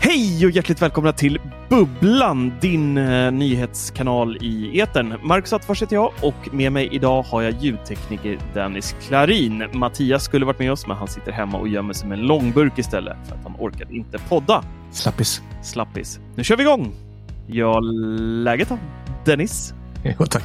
Hej och hjärtligt välkomna till Bubblan, din eh, nyhetskanal i etern. Marcus Attefors heter jag och med mig idag har jag ljudtekniker Dennis Klarin. Mattias skulle varit med oss, men han sitter hemma och gömmer sig med en långburk istället för att han orkade inte podda. Slappis. Slappis. Nu kör vi igång! Ja, läget då? Dennis? Jo tack,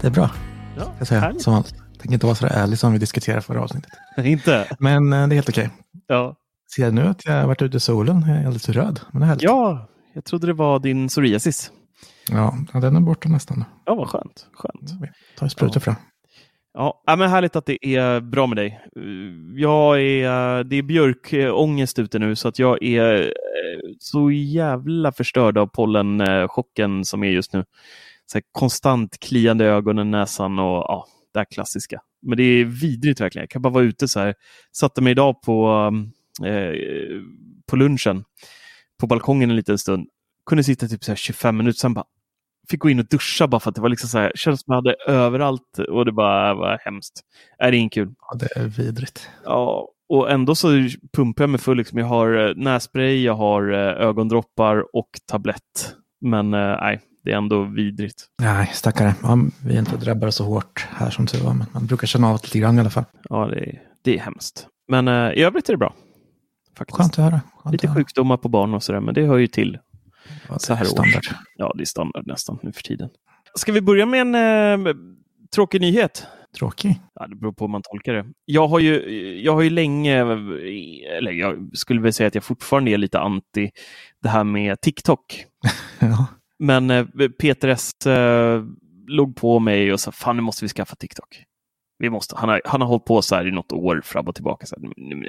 det är bra. Ja, jag säga. härligt. Som vanligt. Tänker inte vara så ärlig som vi diskuterade förra avsnittet. Inte? Men eh, det är helt okej. Ja. Ser jag nu att jag har varit ute i solen? Jag är alldeles röd. Men det är härligt. ja, jag trodde det var din psoriasis. Ja, den är borta nästan. Ja, vad skönt. skönt. Vi tar sprutor Ja. det. Ja, men härligt att det är bra med dig. Jag är, det är björkångest ute nu så att jag är eh, så jävla förstörd av pollenchocken som är just nu. Så konstant kliande ögonen, näsan och ja, det här klassiska. Men det är vidrigt verkligen. Jag kan bara vara ute så här. Satte mig idag på, eh, på lunchen på balkongen en liten stund. Kunde sitta typ så här 25 minuter, sen bara fick gå in och duscha bara för att det var liksom så här, kändes som jag hade överallt och det bara var hemskt. Är det är inget kul. Ja, det är vidrigt. Ja, och ändå så pumpar jag mig full. Liksom. Jag har eh, nässpray, jag har eh, ögondroppar och tablett. Men eh, nej, det är ändå vidrigt. Nej, stackare. Ja, vi är inte drabbade så hårt här som tur var. Men man brukar känna av det lite grann i alla fall. Ja, det är, det är hemskt. Men eh, i övrigt är det bra. Faktiskt. Skönt att höra. Skönt Lite att höra. sjukdomar på barn och sådär, men det hör ju till. Ja, så här standard. Ja, det är standard nästan nu för tiden. Ska vi börja med en eh, tråkig nyhet? Tråkig. Ja, det beror på hur man tolkar det. Jag har ju, jag har ju länge, eller jag skulle väl säga att jag fortfarande är lite anti det här med TikTok. Ja. Men eh, Peter S eh, låg på mig och sa, fan nu måste vi skaffa TikTok. Vi måste. Han, har, han har hållit på så här i något år fram och tillbaka. Så här, "Nu- nu-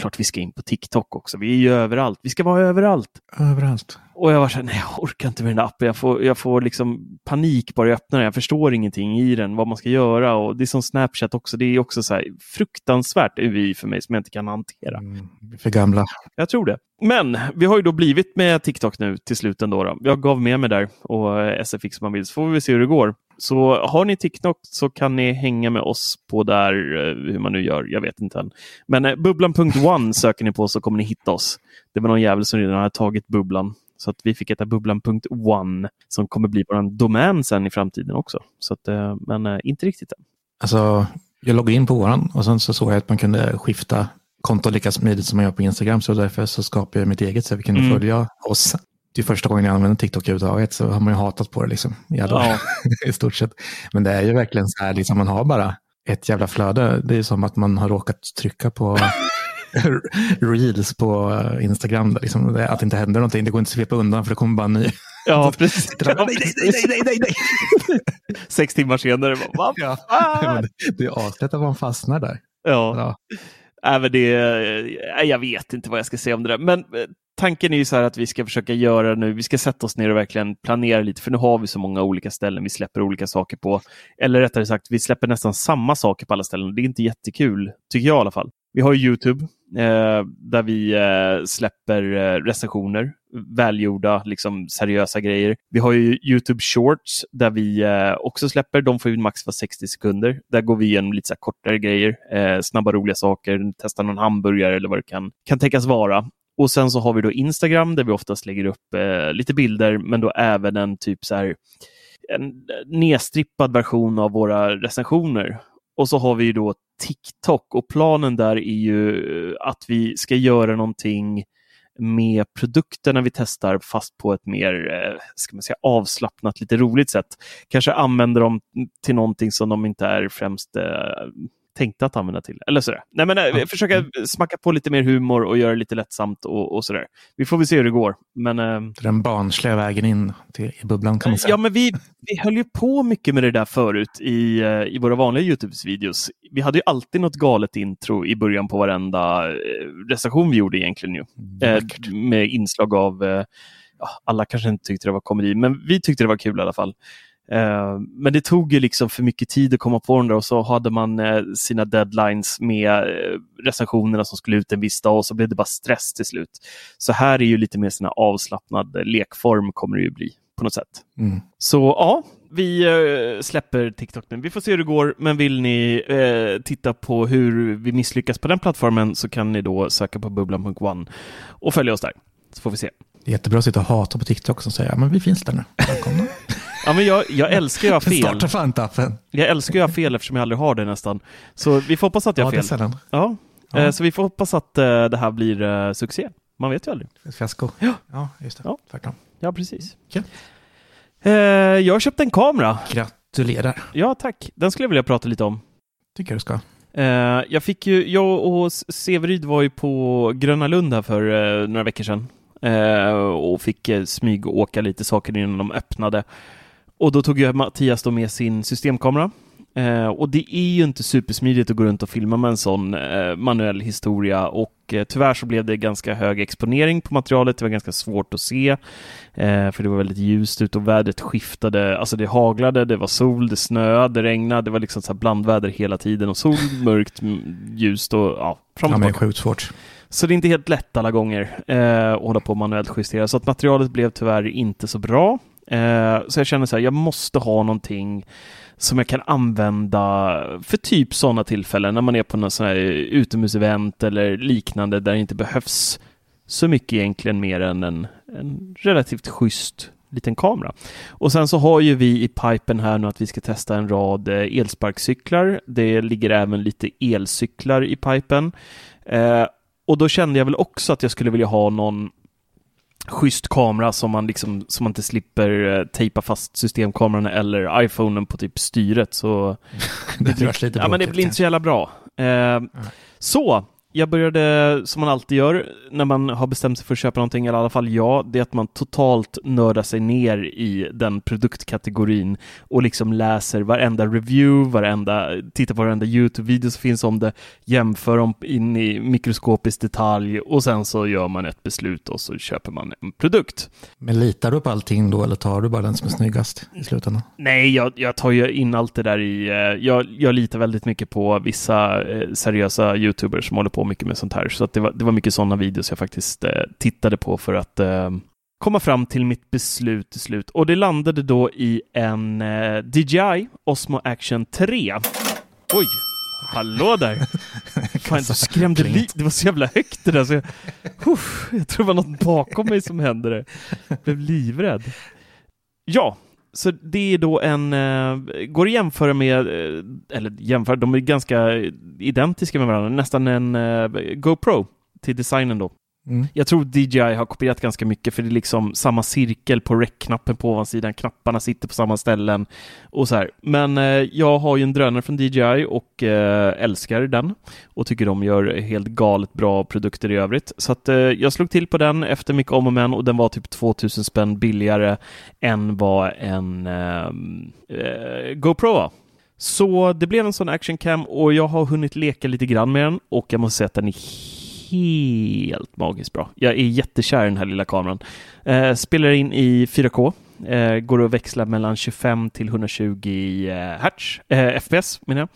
klart vi ska in på TikTok också. Vi är ju överallt. Vi ska vara överallt. Överallt. Och jag var så här, nej jag orkar inte med den där appen. Jag får, jag får liksom panik bara jag öppnar den. Jag förstår ingenting i den, vad man ska göra. Och det är som Snapchat också. Det är också så här fruktansvärt UI för mig som jag inte kan hantera. Mm, för gamla. Jag tror det. Men vi har ju då blivit med TikTok nu till slut ändå. Då. Jag gav med mig där och eh, SFX som man vill, så får vi se hur det går. Så har ni TikTok så kan ni hänga med oss på där, eh, hur man nu gör, jag vet inte än. Men eh, bubblan.one söker ni på så kommer ni hitta oss. Det var någon jävel som redan hade tagit bubblan. Så att vi fick heta bubblan.one som kommer bli vår domän sen i framtiden också. Så att, eh, men eh, inte riktigt än. Alltså, jag loggade in på våran och sen så såg jag att man kunde skifta konto lika smidigt som man gör på Instagram. Så därför så skapade jag mitt eget så vi kunde Mm. följa oss. Det är första gången jag använder TikTok överhuvudtaget så har man ju hatat på det liksom. Ja. I stort sett. Men det är ju verkligen så här, liksom, man har bara ett jävla flöde. Det är som att man har råkat trycka på reels på eh, Instagram. Där, liksom, att det inte händer någonting. Det går inte att svepa undan för det kommer bara en ny. Ja, precis. Nej, nej, nej, nej, nej, nej. Sex timmar senare, bara, Ja. Men det- Det är aslätt att man fastnar där. Ja. Ja. Nej, men det, nej, jag vet inte vad jag ska säga om det där. Men eh, tanken är ju så här att vi ska försöka göra nu, vi ska sätta oss ner och verkligen planera lite, för nu har vi så många olika ställen vi släpper olika saker på. Eller rättare sagt, vi släpper nästan samma saker på alla ställen. Det är inte jättekul, tycker jag i alla fall. Vi har Youtube eh, där vi eh, släpper eh, recensioner, välgjorda, liksom seriösa grejer. Vi har ju Youtube Shorts där vi eh, också släpper, de får ju max vara 60 sekunder. Där går vi igenom lite så kortare grejer, eh, snabba roliga saker, testa någon hamburgare eller vad det kan, kan tänkas vara. Och sen så har vi då Instagram där vi oftast lägger upp eh, lite bilder, men då även en typ så här en eh, nedstrippad version av våra recensioner. Och så har vi då TikTok och planen där är ju eh, att vi ska göra någonting med produkterna vi testar fast på ett mer eh, ska man säga, avslappnat, lite roligt sätt. Kanske använder dem till någonting som de inte är främst eh, tänkte att använda till. Eller sådär. Nej, men, ja. Försöka mm. smacka på lite mer humor och göra det lite lättsamt och, och sådär. Vi får väl se hur det går. Men, äh, den barnsliga vägen in till, i bubblan kan man säga. Ja, men vi, vi höll ju på mycket med det där förut i, eh, i våra vanliga Youtube-videos. Vi hade ju alltid något galet intro i början på varenda eh, recension vi gjorde egentligen. Ju. Eh, med inslag av, eh, alla kanske inte tyckte det var komedi, men vi tyckte det var kul i alla fall. Eh, men det tog ju liksom för mycket tid att komma på den där och så hade man eh, sina deadlines med eh, recensionerna som skulle ut en viss dag och så blev det bara stress till slut. Så här är ju lite mer sina avslappnad lekform kommer det ju bli på något sätt. Mm. Så ja, vi släpper TikTok nu. Vi får se hur det går, men vill ni eh, titta på hur vi misslyckas på den plattformen så kan ni då söka på bubblan.one och följa oss där. Så får vi se. Det är jättebra att sitta och hata på TikTok som säger men vi finns där nu. Välkomna. Ja, men jag, jag älskar att ha fel. Starta fan Jag älskar att ha fel eftersom jag aldrig har det nästan. Så vi får hoppas att jag har fel. Ja, det är sällan. Ja. ja. Eh, så vi får hoppas att uh, det här blir uh, succé. Man vet ju aldrig. Ett fiasko. Ja, ja just det. Ja. Tvärtom. Ja, precis. Okay. Jag har köpt en kamera. Gratulerar. Ja, tack. Den skulle jag vilja prata lite om. Tycker du ska. jag fick ju, jag och Severyd var ju på Gröna Lund här för några veckor sedan. och fick smyg åka lite saker innan de öppnade. Och då tog jag Mattias då med sin systemkamera. Eh, och det är ju inte supersmidigt att gå runt och filma med en sån eh, manuell historia och eh, tyvärr så blev det ganska hög exponering på materialet. Det var ganska svårt att se eh, för det var väldigt ljust ut och vädret skiftade. Alltså det haglade, det var sol, det snöade, det regnade. Det var liksom så blandväder hela tiden och sol, mörkt, ljust och ja, fram och ja, sjukt svårt. Så det är inte helt lätt alla gånger eh, att hålla på och manuellt justera. Så att materialet blev tyvärr inte så bra. Eh, så jag känner så här, jag måste ha någonting som jag kan använda för typ sådana tillfällen när man är på något sån här utomhusevent eller liknande där det inte behövs så mycket egentligen mer än en, en relativt schysst liten kamera. Och sen så har ju vi i pipen här nu att vi ska testa en rad eh, elsparkcyklar. Det ligger även lite elcyklar i pipen. Eh, och då kände jag väl också att jag skulle vilja ha någon schysst kamera som man, liksom, som man inte slipper eh, tejpa fast systemkameran eller iPhonen på typ styret. Så det, det, lite ja, men det blir inte så jävla bra. Eh. Så, jag började som man alltid gör när man har bestämt sig för att köpa någonting, eller i alla fall jag, det är att man totalt nördar sig ner i den produktkategorin och liksom läser varenda review, varenda, tittar på varenda YouTube-video som finns om det, jämför dem in i mikroskopisk detalj och sen så gör man ett beslut och så köper man en produkt. Men litar du på allting då eller tar du bara den som är snyggast i slutändan? Nej, jag, jag tar ju in allt det där i, eh, jag, jag litar väldigt mycket på vissa eh, seriösa YouTubers som håller på på mycket med sånt här. Så att det, var, det var mycket sådana videos jag faktiskt eh, tittade på för att eh, komma fram till mitt beslut till slut. Och det landade då i en eh, DJI Osmo Action 3. Oj, hallå där! Fan, du skrämde lite. Det var så jävla högt det där. Så jag, uff, jag tror det var något bakom mig som hände. Jag blev livrädd. Ja, så det är då en, eh, går att jämföra med, eh, eller jämföra, de är ganska identiska med varandra, nästan en eh, GoPro till designen då. Mm. Jag tror DJI har kopierat ganska mycket för det är liksom samma cirkel på rec-knappen på ovansidan, knapparna sitter på samma ställen och så här. Men eh, jag har ju en drönare från DJI och eh, älskar den och tycker de gör helt galet bra produkter i övrigt. Så att eh, jag slog till på den efter mycket om och men och den var typ 2000 spänn billigare än vad en eh, eh, GoPro var. Så det blev en sån action cam och jag har hunnit leka lite grann med den och jag måste säga att den är helt magiskt bra. Jag är jättekär i den här lilla kameran. Eh, spelar in i 4K. Eh, går att växla mellan 25 till 120 eh, hertz, eh, FPS menar jag.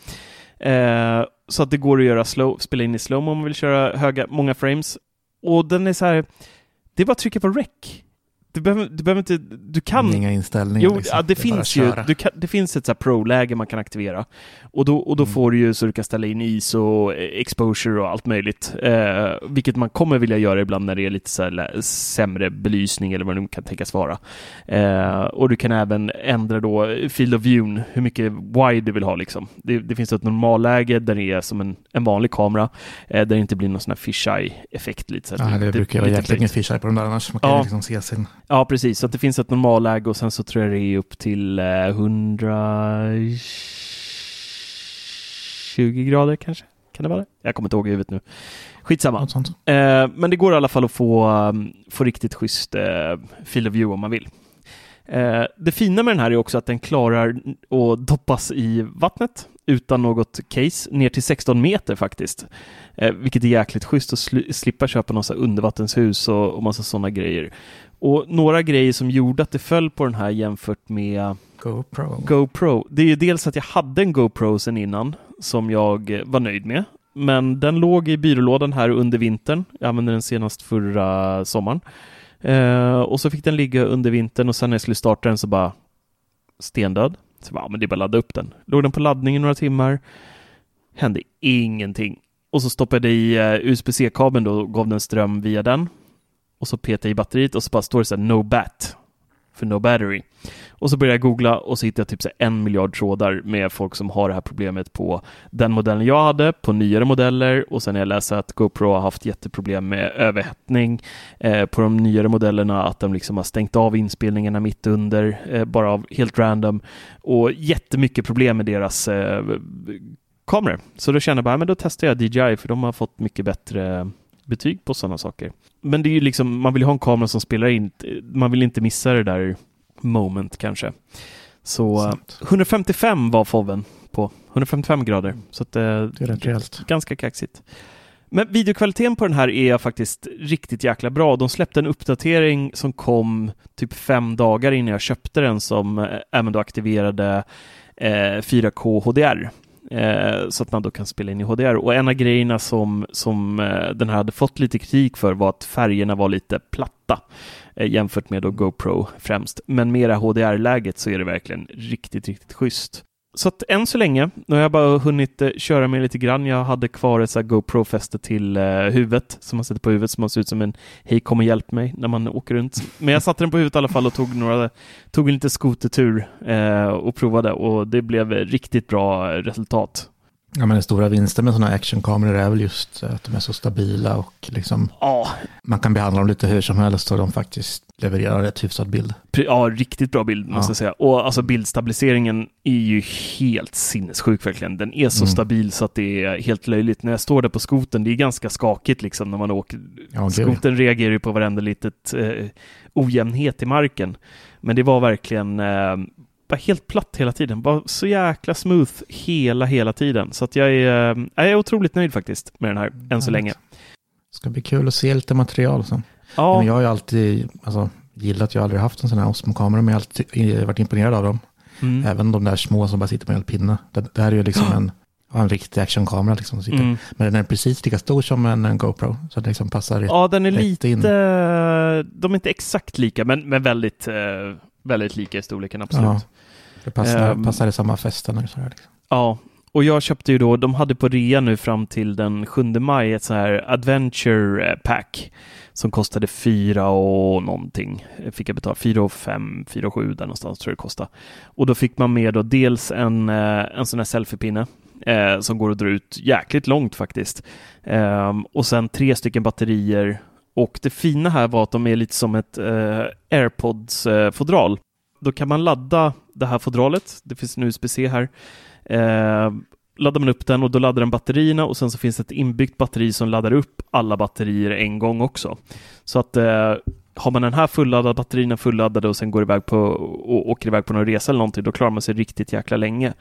Eh, så att det går att göra slow, spela in i slow om man vill köra höga, många frames. Och den är så här, det är bara att trycka på rec. Du behöver, du behöver inte, du kan... Inga inställningar. Jo, liksom. ja, det, bara finns ju, du kan, det finns ett så pro-läge man kan aktivera. Och då, och då Mm. får du ju så du kan ställa in ISO, eh, exposure och allt möjligt. Eh, vilket man kommer vilja göra ibland när det är lite så här sämre belysning eller vad det nu kan tänkas vara. Eh, och du kan även ändra då field of view, hur mycket wide du vill ha liksom. Det, det finns ett normalläge där det är som en, en vanlig kamera, eh, där det inte blir någon sån här fisheye-effekt. Lite, så här, Ja, det lite- brukar vara jäkligt klippt. fisheye på de där annars. Man kan Ja. liksom se sin... Ja, precis. Så att det finns ett normalläge och sen så tror jag det är upp till eh, 120 grader kanske. Kan det vara det? Jag kommer inte ihåg i huvudet nu. Skitsamma. Något. Eh, men det går i alla fall att få, um, få riktigt schysst eh, field of view om man vill. Eh, det fina med den här är också att den klarar att doppas i vattnet utan något case ner till 16 meter faktiskt. Eh, vilket är jäkligt schysst att sl- slippa köpa här undervattenshus och, och massa sådana grejer. Och några grejer som gjorde att det föll på den här jämfört med GoPro. GoPro. Det är ju dels att jag hade en GoPro sen innan som jag var nöjd med. Men den låg i byrålådan här under vintern. Jag använde den senast förra sommaren. Eh, och så fick den ligga under vintern och sen när jag skulle starta den så bara stendöd. Så bara, ja, men det är bara att ladda upp den. Låg den på laddning i några timmar. Hände ingenting. Och så stoppade jag i eh, USB-C-kabeln då och gav den ström via den. Och så petar jag i batteriet och så bara står det så här no bat. För no battery. Och så började jag googla och så hittade jag typ så en miljard trådar med folk som har det här problemet på den modellen jag hade, på nyare modeller och sen har jag läst att GoPro har haft jätteproblem med överhettning eh, på de nyare modellerna, att de liksom har stängt av inspelningarna mitt under, eh, bara av helt random och jättemycket problem med deras eh, kameror. Så då kände jag bara, men då testar jag DJI för de har fått mycket bättre betyg på sådana saker. Men det är ju liksom, man vill ju ha en kamera som spelar in, man vill inte missa det där moment kanske. Så eh, Sant. 155 var foven på, 155 grader. Så att, eh, Det är rätt rejält. ganska kaxigt. Men videokvaliteten på den här är faktiskt riktigt jäkla bra. De släppte en uppdatering som kom typ fem dagar innan jag köpte den som eh, även då aktiverade eh, 4K HDR. Eh, så att man då kan spela in i HDR. Och en av grejerna som, som eh, den här hade fått lite kritik för var att färgerna var lite platta eh, jämfört med då GoPro främst. Men med det här HDR-läget så är det verkligen riktigt, riktigt schysst. Så att än så länge, nu har jag bara hunnit eh, köra med lite grann. Jag hade kvar ett här GoPro-fäste till eh, huvudet som man sätter på huvudet som man ser ut som en hej kom och hjälp mig när man åker runt. Men jag satte den på huvudet i alla fall och tog, några, tog en liten skotertur eh, och provade och det blev riktigt bra resultat. Ja, men den stora vinsten med sådana actionkameror är väl just att de är så stabila och liksom Ja, man kan behandla dem lite hur som helst och de faktiskt levererar rätt hyfsad bild. Ja, riktigt bra bild måste Ja. jag säga. Och alltså bildstabiliseringen är ju helt sinnessjuk verkligen. Den är så Mm. stabil så att det är helt löjligt. När jag står där på skoten, det är ganska skakigt liksom när man åker. Ja. Skoten reagerar ju på varenda litet eh, ojämnhet i marken. Men det var verkligen eh, bara helt platt hela tiden. Bara så jäkla smooth hela, hela tiden. Så att jag är, eh, jag är otroligt nöjd faktiskt med den här, än så länge. Ska bli kul att se lite material. Så. Ja, Men jag har ju alltid alltså, gillat, jag har aldrig haft en sån här Osmo-kamera, men jag har alltid varit imponerad av dem. mm. Även de där små som bara sitter med en pinne. Det, det här är ju liksom en, en riktig actionkamera. Liksom, som sitter. Mm. Men den är precis lika stor som en, en GoPro. Så det liksom passar. Ja, den är lite... in. De är inte exakt lika, men, men väldigt, eh, väldigt lika i storleken, absolut. Ja. Det passar, Ehm. passar i samma fästen. och sådär, Liksom. Ja, och jag köpte ju då, de hade på rea nu fram till den 7 maj ett så här Adventure eh, Pack som kostade 4 och någonting. Fick jag betala 4 och 5, 4 och 7 där någonstans tror jag det kostade. Och då fick man med då dels en, eh, en sån här selfiepinne eh, som går att dra ut jäkligt långt faktiskt. Ehm, och sen tre stycken batterier och det fina här var att de är lite som ett eh, AirPods-fodral. Då kan man ladda det här fodralet, det finns en USB-C här, Eh, laddar man upp den och då laddar den batterierna och sen så finns det ett inbyggt batteri som laddar upp alla batterier en gång också. Så att eh, har man den här fulladdad, batterierna fulladdade och sen går iväg på och åker iväg på någon resa eller någonting, då klarar man sig riktigt jäkla länge.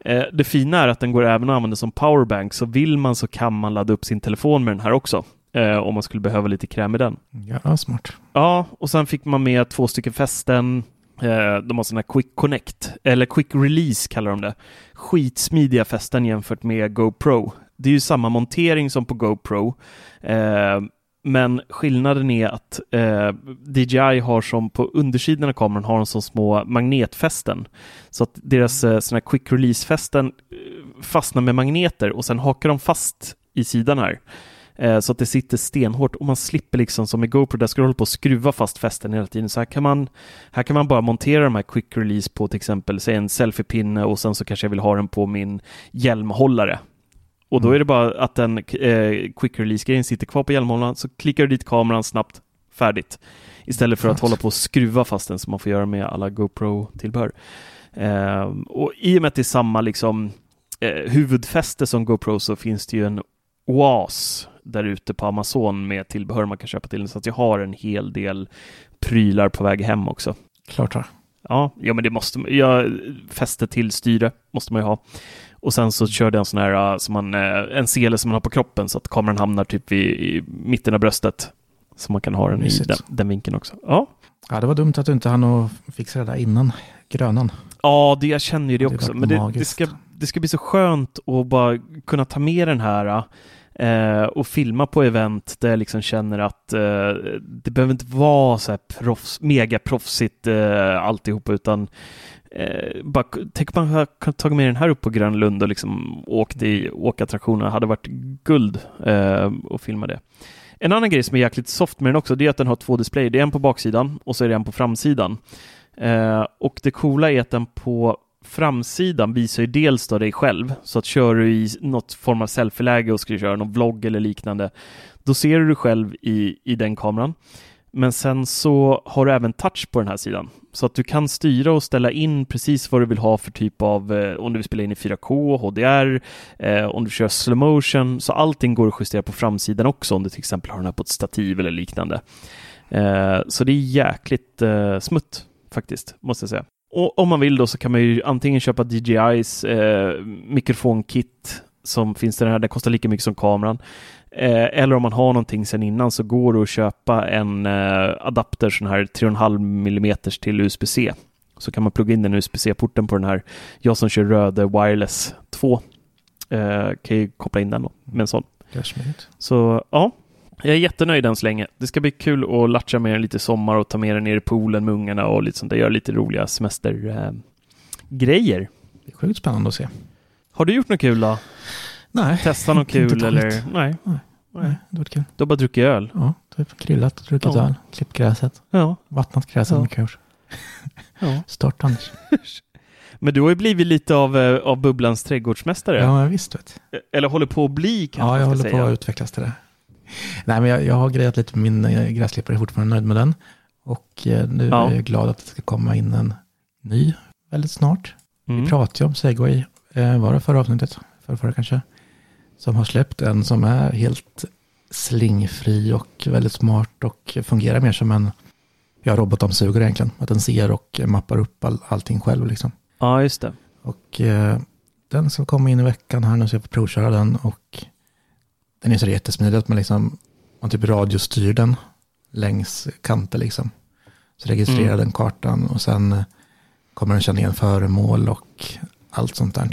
Eh, det fina är att den går även att använda som powerbank, så vill man så kan man ladda upp sin telefon med den här också. Eh, om man skulle behöva lite kräm i den. Ja, smart. Ja, och sen fick man med två stycken fästen. Eh, de har sådana här Quick Connect, eller Quick Release kallar de det. Skitsmidiga fästen jämfört med GoPro. Det är ju samma montering som på GoPro. Eh, men skillnaden är att eh, DJI har som på undersidan av kameran har de som små magnetfästen. Så att deras eh, såna här quick release-fästen eh, fastnar med magneter och sen hakar de fast i sidan här. Eh, så att det sitter stenhårt och man slipper liksom som i GoPro, där ska du hålla på att skruva fast fästen hela tiden. Så här kan man, här kan man bara montera de här quick release på till exempel, säg en selfiepinne och sen så kanske jag vill ha den på min hjälmhållare. Och då Mm. är det bara att den eh, quick release-grejen sitter kvar på hjälmhållaren, så klickar du dit kameran snabbt, färdigt. Istället för att hålla på och skruva fast den som man får göra med alla GoPro-tillbehör. Eh, och i och med att det är samma liksom, eh, huvudfäste som GoPro så finns det ju en oas där ute på Amazon med tillbehör man kan köpa till den. Så att jag har en hel del prylar på väg hem också. Klart har. Ja, ja men det måste man. Ja, fäste till styre måste man ju ha. Och sen så körde jag en sån här, uh, som man, uh, en sele som man har på kroppen så att kameran hamnar typ i, i mitten av bröstet. Så man kan ha den i Mysigt. den, den vinkeln också. Ja, Ja, det var dumt att du inte hann fixa det där innan grönan. ja det, jag känner ju det det också. Men det, det, ska, det ska bli så skönt att bara kunna ta med den här eh, och filma på event där jag liksom känner att eh, det behöver inte vara så här proffs, mega proffsigt eh, alltihop utan eh, bara, tänk om man hade tagit med den här upp på Grönlund och liksom åkt i åkattraktioner. hade varit guld eh, att filma det. En annan grej som är jäkligt soft med den också, det är att den har två displayer. Det är en på baksidan och så är det en på framsidan. Eh, och det coola är att den på framsidan visar ju dels då dig själv, så att kör du i något form av selfie-läge och ska köra någon vlogg eller liknande, då ser du dig själv i, i den kameran. Men sen så har du även touch på den här sidan. Så att du kan styra och ställa in precis vad du vill ha för typ av, eh, om du vill spela in i 4K, HDR, eh, om du kör slow motion. Så allting går att justera på framsidan också om du till exempel har den här på ett stativ eller liknande. Eh, så det är jäkligt eh, smutt faktiskt, måste jag säga. Och om man vill då så kan man ju antingen köpa DJIs eh, mikrofonkit som finns det här, det kostar lika mycket som kameran. Eh, eller om man har någonting sedan innan så går det att köpa en eh, adapter sån här 3,5 mm till USB-C. Så kan man plugga in den USB-C-porten på den här. Jag som kör Röde Wireless 2 eh, kan ju koppla in den då med en sån. Så ja, jag är jättenöjd än så länge. Det ska bli kul att latcha med den lite i sommar och ta med den ner i poolen med ungarna och lite sånt där. Göra lite roliga semestergrejer. Grejer. Det är sjukt spännande att se. har du gjort något kul då? Nej, Testa något Inte kul dåligt. eller? Nej. Nej. Nej. det var kul. Du har bara druckit öl? Ja, typ grillat, druckit Ja. öl, klippt gräset, Ja. vattnat gräset Ja. mycket ja. Stört Anders. Men du har ju blivit lite av, eh, av Bubblans trädgårdsmästare. Ja, visst vet. Eller håller på att bli kanske Ja, jag håller på säga. att utvecklas till det. Nej, men jag, jag har grejat lite med min eh, gräsklippare, jag är fortfarande nöjd med den. Och eh, nu Ja. är jag glad att det ska komma in en ny väldigt snart. Mm. Vi pratade ju om Segway, eh, var det förra avsnittet? Förra, förra kanske? Som har släppt en som är helt slingfri och väldigt smart och fungerar mer som en ja, robotdammsugare egentligen. Att den ser och mappar upp all, allting själv liksom. Ja, just det. Och eh, den ska komma in i veckan här nu så jag får provköra den och den är så jättesmidig att man liksom man typ radiostyr den längs kanter liksom. Så registrerar Mm. den kartan och sen eh, kommer den känna igen föremål och allt sånt där.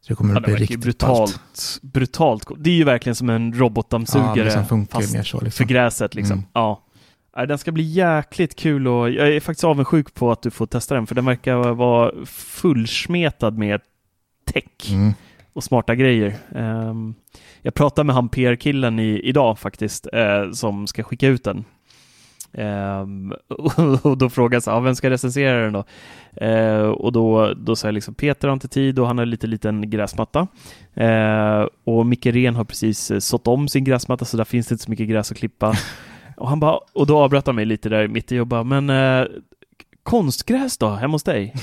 Så det kommer Ja, att bli riktigt brutalt, brutalt. Det är ju verkligen som en Ja, robotdammsugare liksom funkar fast mer så liksom. för gräset liksom. Mm. Ja. Den ska bli jäkligt kul och jag är faktiskt avundsjuk på att du får testa den för den verkar vara fullsmetad med tech Mm. och smarta grejer. Ehm, jag pratade med han PR-killen idag faktiskt eh, som ska skicka ut den. Ehm, och då frågade jag så, vem ska recensera den då? Eh, och då, då sa jag liksom Peter har inte tid och han har lite liten gräsmatta. Eh, och Micke Ren har precis eh, sått om sin gräsmatta så där finns det inte så mycket gräs att klippa. och, han bara, och då avbröt han mig lite där mitt i och bara, men eh, konstgräs då, hemma hos dig?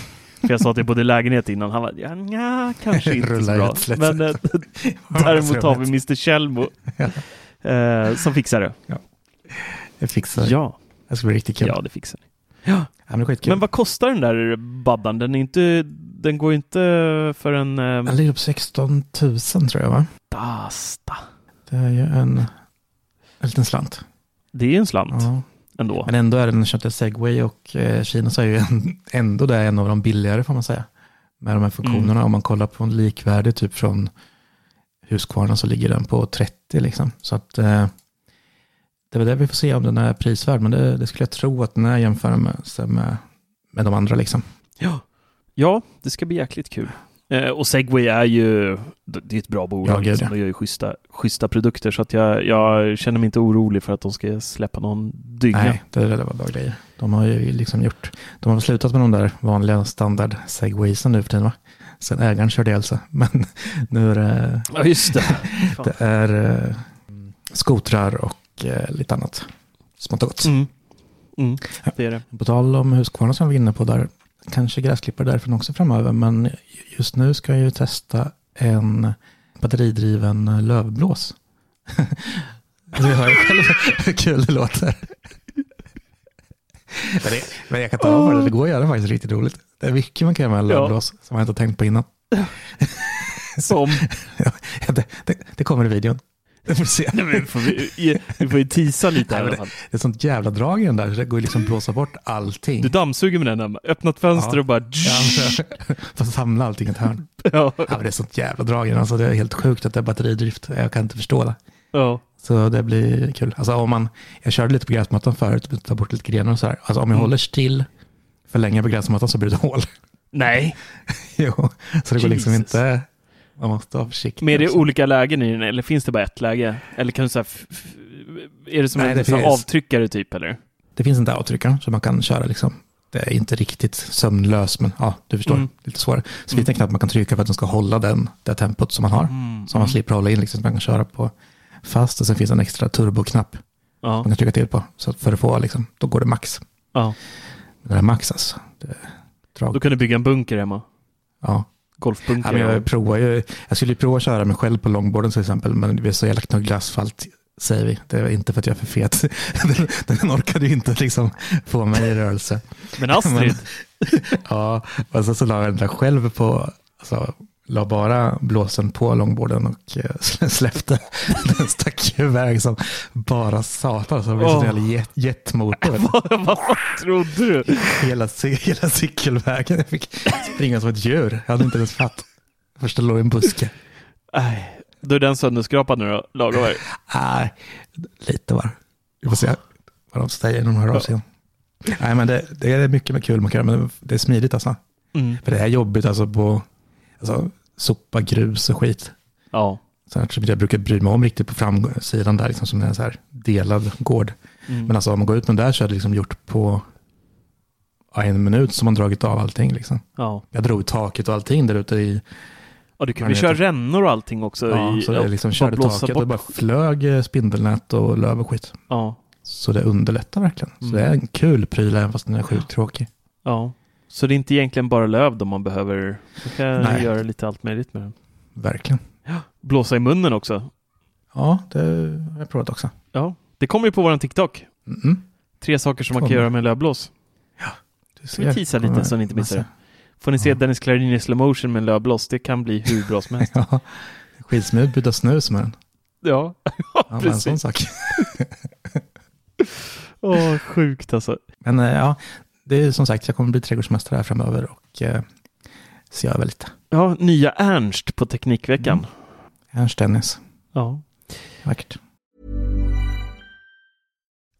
För jag sa att jag bodde i lägenhet innan. Han bara, ja, nja, kanske inte så bra. Men eh, däremot har vi Mr Kjellmo Ja. eh, som fixar det. Fixar det. Ja, Det ska bli riktigt kul. ja det fixar ni. Ja. Ja, men. Men vad kostar den där baddan? Den, är inte, den går inte för en... Eh, Den ligger på 16 000 tror jag va? Dasta. Det är ju en, en liten slant. Det är en slant. Ja. Ändå. Men ändå är det, när jag köpte Segway och eh, Kina så är ju ändå det en av de billigare får man säga. Med de här funktionerna. Mm. Om man kollar på en likvärdig typ från Husqvarna så ligger den på 30 liksom. Så att eh, det är väl det vi får se om den är prisvärd. Men det, det skulle jag tro att den är jämfört med, med, med de andra liksom. Ja. ja, det ska bli jäkligt kul. Eh, och Segway är ju det är ett bra bolag. Ja, liksom. De gör ju schyssta, schyssta produkter så att jag, jag känner mig inte orolig för att de ska släppa någon dynga. Nej, det, det var bra grejer. De har ju liksom gjort, de har slutat med de där vanliga standard segwaysen nu för tiden va? Sen ägaren körde ihjäl sig. Men nu är det, Ja, just det. Det är eh, skotrar och eh, lite annat. Smått och gott. Mm. Mm, det är det. På tal om Husqvarna som vi var inne på där, kanske gräsklippare därifrån också framöver, men just nu ska jag ju testa en batteridriven lövblås. Du hör själv hur kul det låter. Men, det, men jag kan ta av det, det går att göra faktiskt riktigt roligt. Det är mycket man kan göra med en Ja. lövblås som jag inte har tänkt på innan. Som... Ja, det, det, det kommer i videon. Det får du se. Nej, men får vi, vi får ju tisa lite här Nej, det, det är sånt jävla drag i den där, så det går ju liksom att blåsa bort allting. Du dammsuger med den, Emma. öppnat fönster Ja. och bara... Ja, samla allting i ett hörn. Ja. Ja, men det är sånt jävla drag i den. Alltså, det är helt sjukt att det är batteridrift. Jag kan inte förstå det. Ja. Så det blir kul. Alltså, om man, jag körde lite på gräsmattan förut, ta bort lite grenar och så här. Alltså, om jag Mm. håller still för länge på gräsmattan så blir det hål. Nej, jo, så det går liksom Jesus. inte... Man måste vara försiktig. men är det också. olika lägen i den eller finns det bara ett läge? Eller kan du säga, f- f- är det som Nej, en det här finns. avtryckare typ eller? Det finns inte avtryckare så man kan köra liksom. Det är inte riktigt sömnlös, men ja, du förstår. Mm. Lite svårare. Så finns det en knapp man kan trycka för att den ska hålla den, det tempot som man har. Mm. Så man slipper hålla in, liksom, så man kan köra på fast. Och sen finns en extra turboknapp Ja, man kan trycka till på. Så att för att få, liksom, då går det max. ja. Det är max alltså. Det är drag. Då kan du bygga en bunker hemma. Ja. Golfbunker. Ja, men jag, provar ju, jag skulle ju prova att köra mig själv på longboarden till exempel, men det är så jävla knugglig asfalt, säger vi. Det är inte för att jag är för fet. Den, den orkade ju inte liksom få mig i rörelse. Men Astrid, Ja, och så, så la jag den där själv på, alltså, la bara blåsen på longboarden och eh, släppte. Den stack iväg som bara satan, så det blev så jävla jet, jetmotor. vad, vad trodde du? hela, hela cykelvägen. Jag fick springa som ett djur. Jag hade inte ens fatt. Först låg i en buske. Nej, då är den sönderskrapad nu då, lagom. Nej, lite var Vi får se vad de säger när de hör av sig. Nej, men det, det är mycket med kul man kan göra, men det är smidigt alltså. Mm. För det är jobbigt alltså på alltså, sopa grus och skit. Ja. Så här, jag brukar bry mig om riktigt på framsidan där, liksom, som är så här delad gård. Mm. Men alltså om man går ut med den där så är det liksom gjort på ja, en minut som man dragit av allting. Liksom. ja. Jag drog taket och allting där ute i ja, du ju köra rännor och allting också. Ja, i, så det liksom körde taket bort. och bara flög eh, spindelnät och löv och skit. Ja, Så det underlättar verkligen. Så Mm. det är en kul pryl även fast den är sjukt tråkig. ja. Så det är inte egentligen bara löv då man behöver. Man kan Nej. göra lite allt möjligt med den. Verkligen. Blåsa i munnen också. Ja, det har jag provat också. Ja, det kommer ju på våran TikTok. Mm. Tre saker som man kan göra med lövblås. Du Ska vi teasa lite så ni inte missar det? Får ni se Ja. Dennis Klarin i slow motion med en lövblås. Det kan bli hur bra som helst. Ja, skitsmidigt byta snus med den. ja, Ja, men en precis. sån sak. Åh, sjukt alltså. Men eh, ja, det är som sagt, jag kommer bli trädgårdsmästare här framöver och eh, se över lite. Ja, nya Ernst på Teknikveckan. Mm. Ernst Dennis, Ja. vackert.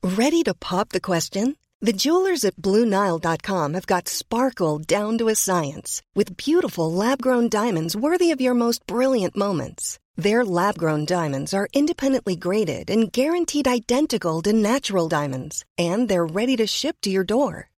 Ready to pop the question? The jewelers at BlueNile.com have got sparkle down to a science with beautiful lab grown diamonds worthy of your most brilliant moments. Their lab grown diamonds are independently graded and guaranteed identical to natural diamonds, and they're ready to ship to your door.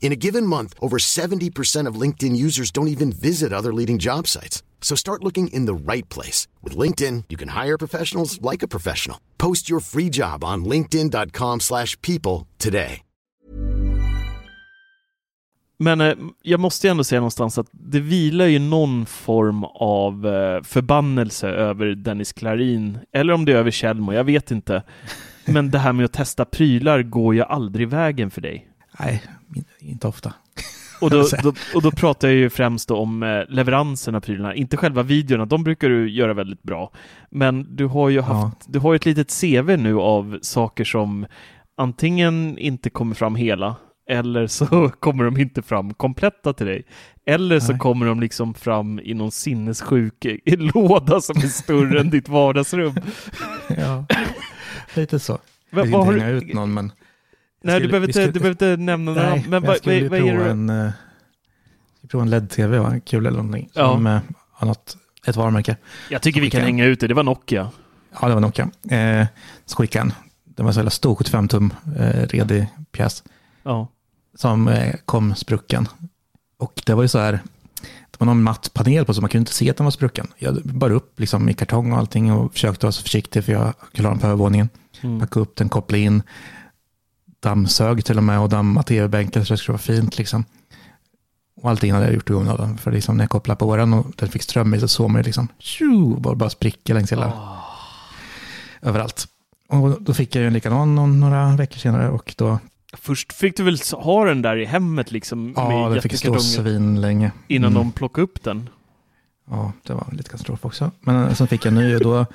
In a given month, over 70% of LinkedIn users don't even visit other leading job sites. So start looking in the right place. With LinkedIn, you can hire professionals like a professional. Post your free job on linkedin.com/people slash people today. Men eh, jag måste ändå säga någonstans att det vilar ju någon form av eh, förbannelse över Dennis Klarin, eller om det är över Kjellmo, jag vet inte. Men det här med att testa prylar går ju aldrig vägen för dig. Nej, inte ofta. Och då, då, och då pratar jag ju främst om eh, leveransen av prylarna, inte själva videorna, de brukar du göra väldigt bra. Men du har ju haft, ja. du har ett litet CV nu av saker som antingen inte kommer fram hela, eller så kommer de inte fram kompletta till dig. Eller så Nej. kommer de liksom fram i någon sinnessjuk i låda som är större än ditt vardagsrum. Ja, lite så. Jag vill inte hänga ut någon, men Nej, skulle, du, behöver inte, du behöver inte nämna några. Men, men vad, jag vad är det? En, uh, prova en LED-TV, va? kul eller någonting. Ja. Som uh, har något, ett varumärke. Jag tycker vi kan hänga ut det, det var Nokia. Ja, det var Nokia. Eh, så skickade en. Det var en så stor 75 tum eh, redig pjäs. Ja. Som eh, kom sprucken. Och det var ju så här, det var någon matt panel på så man kunde inte se att den var sprucken. Jag bar upp liksom i kartong och allting och försökte vara så försiktig för jag skulle ha den på övervåningen. Mm. Packa upp den, koppla in dammsög till och med och damma tv-bänken så det skulle vara fint liksom. Och allting hade jag gjort i onödan. För liksom när jag kopplade på den och den fick ström i så såg man liksom, tju, bara, bara spricka längs hela, oh. överallt. Och då fick jag ju en likadan några veckor senare och då Först fick du väl ha den där i hemmet liksom? Ja, den fick stå svin länge. Innan mm. de plockade upp den? Ja, det var lite katastrof också. Men sen fick jag en ny och då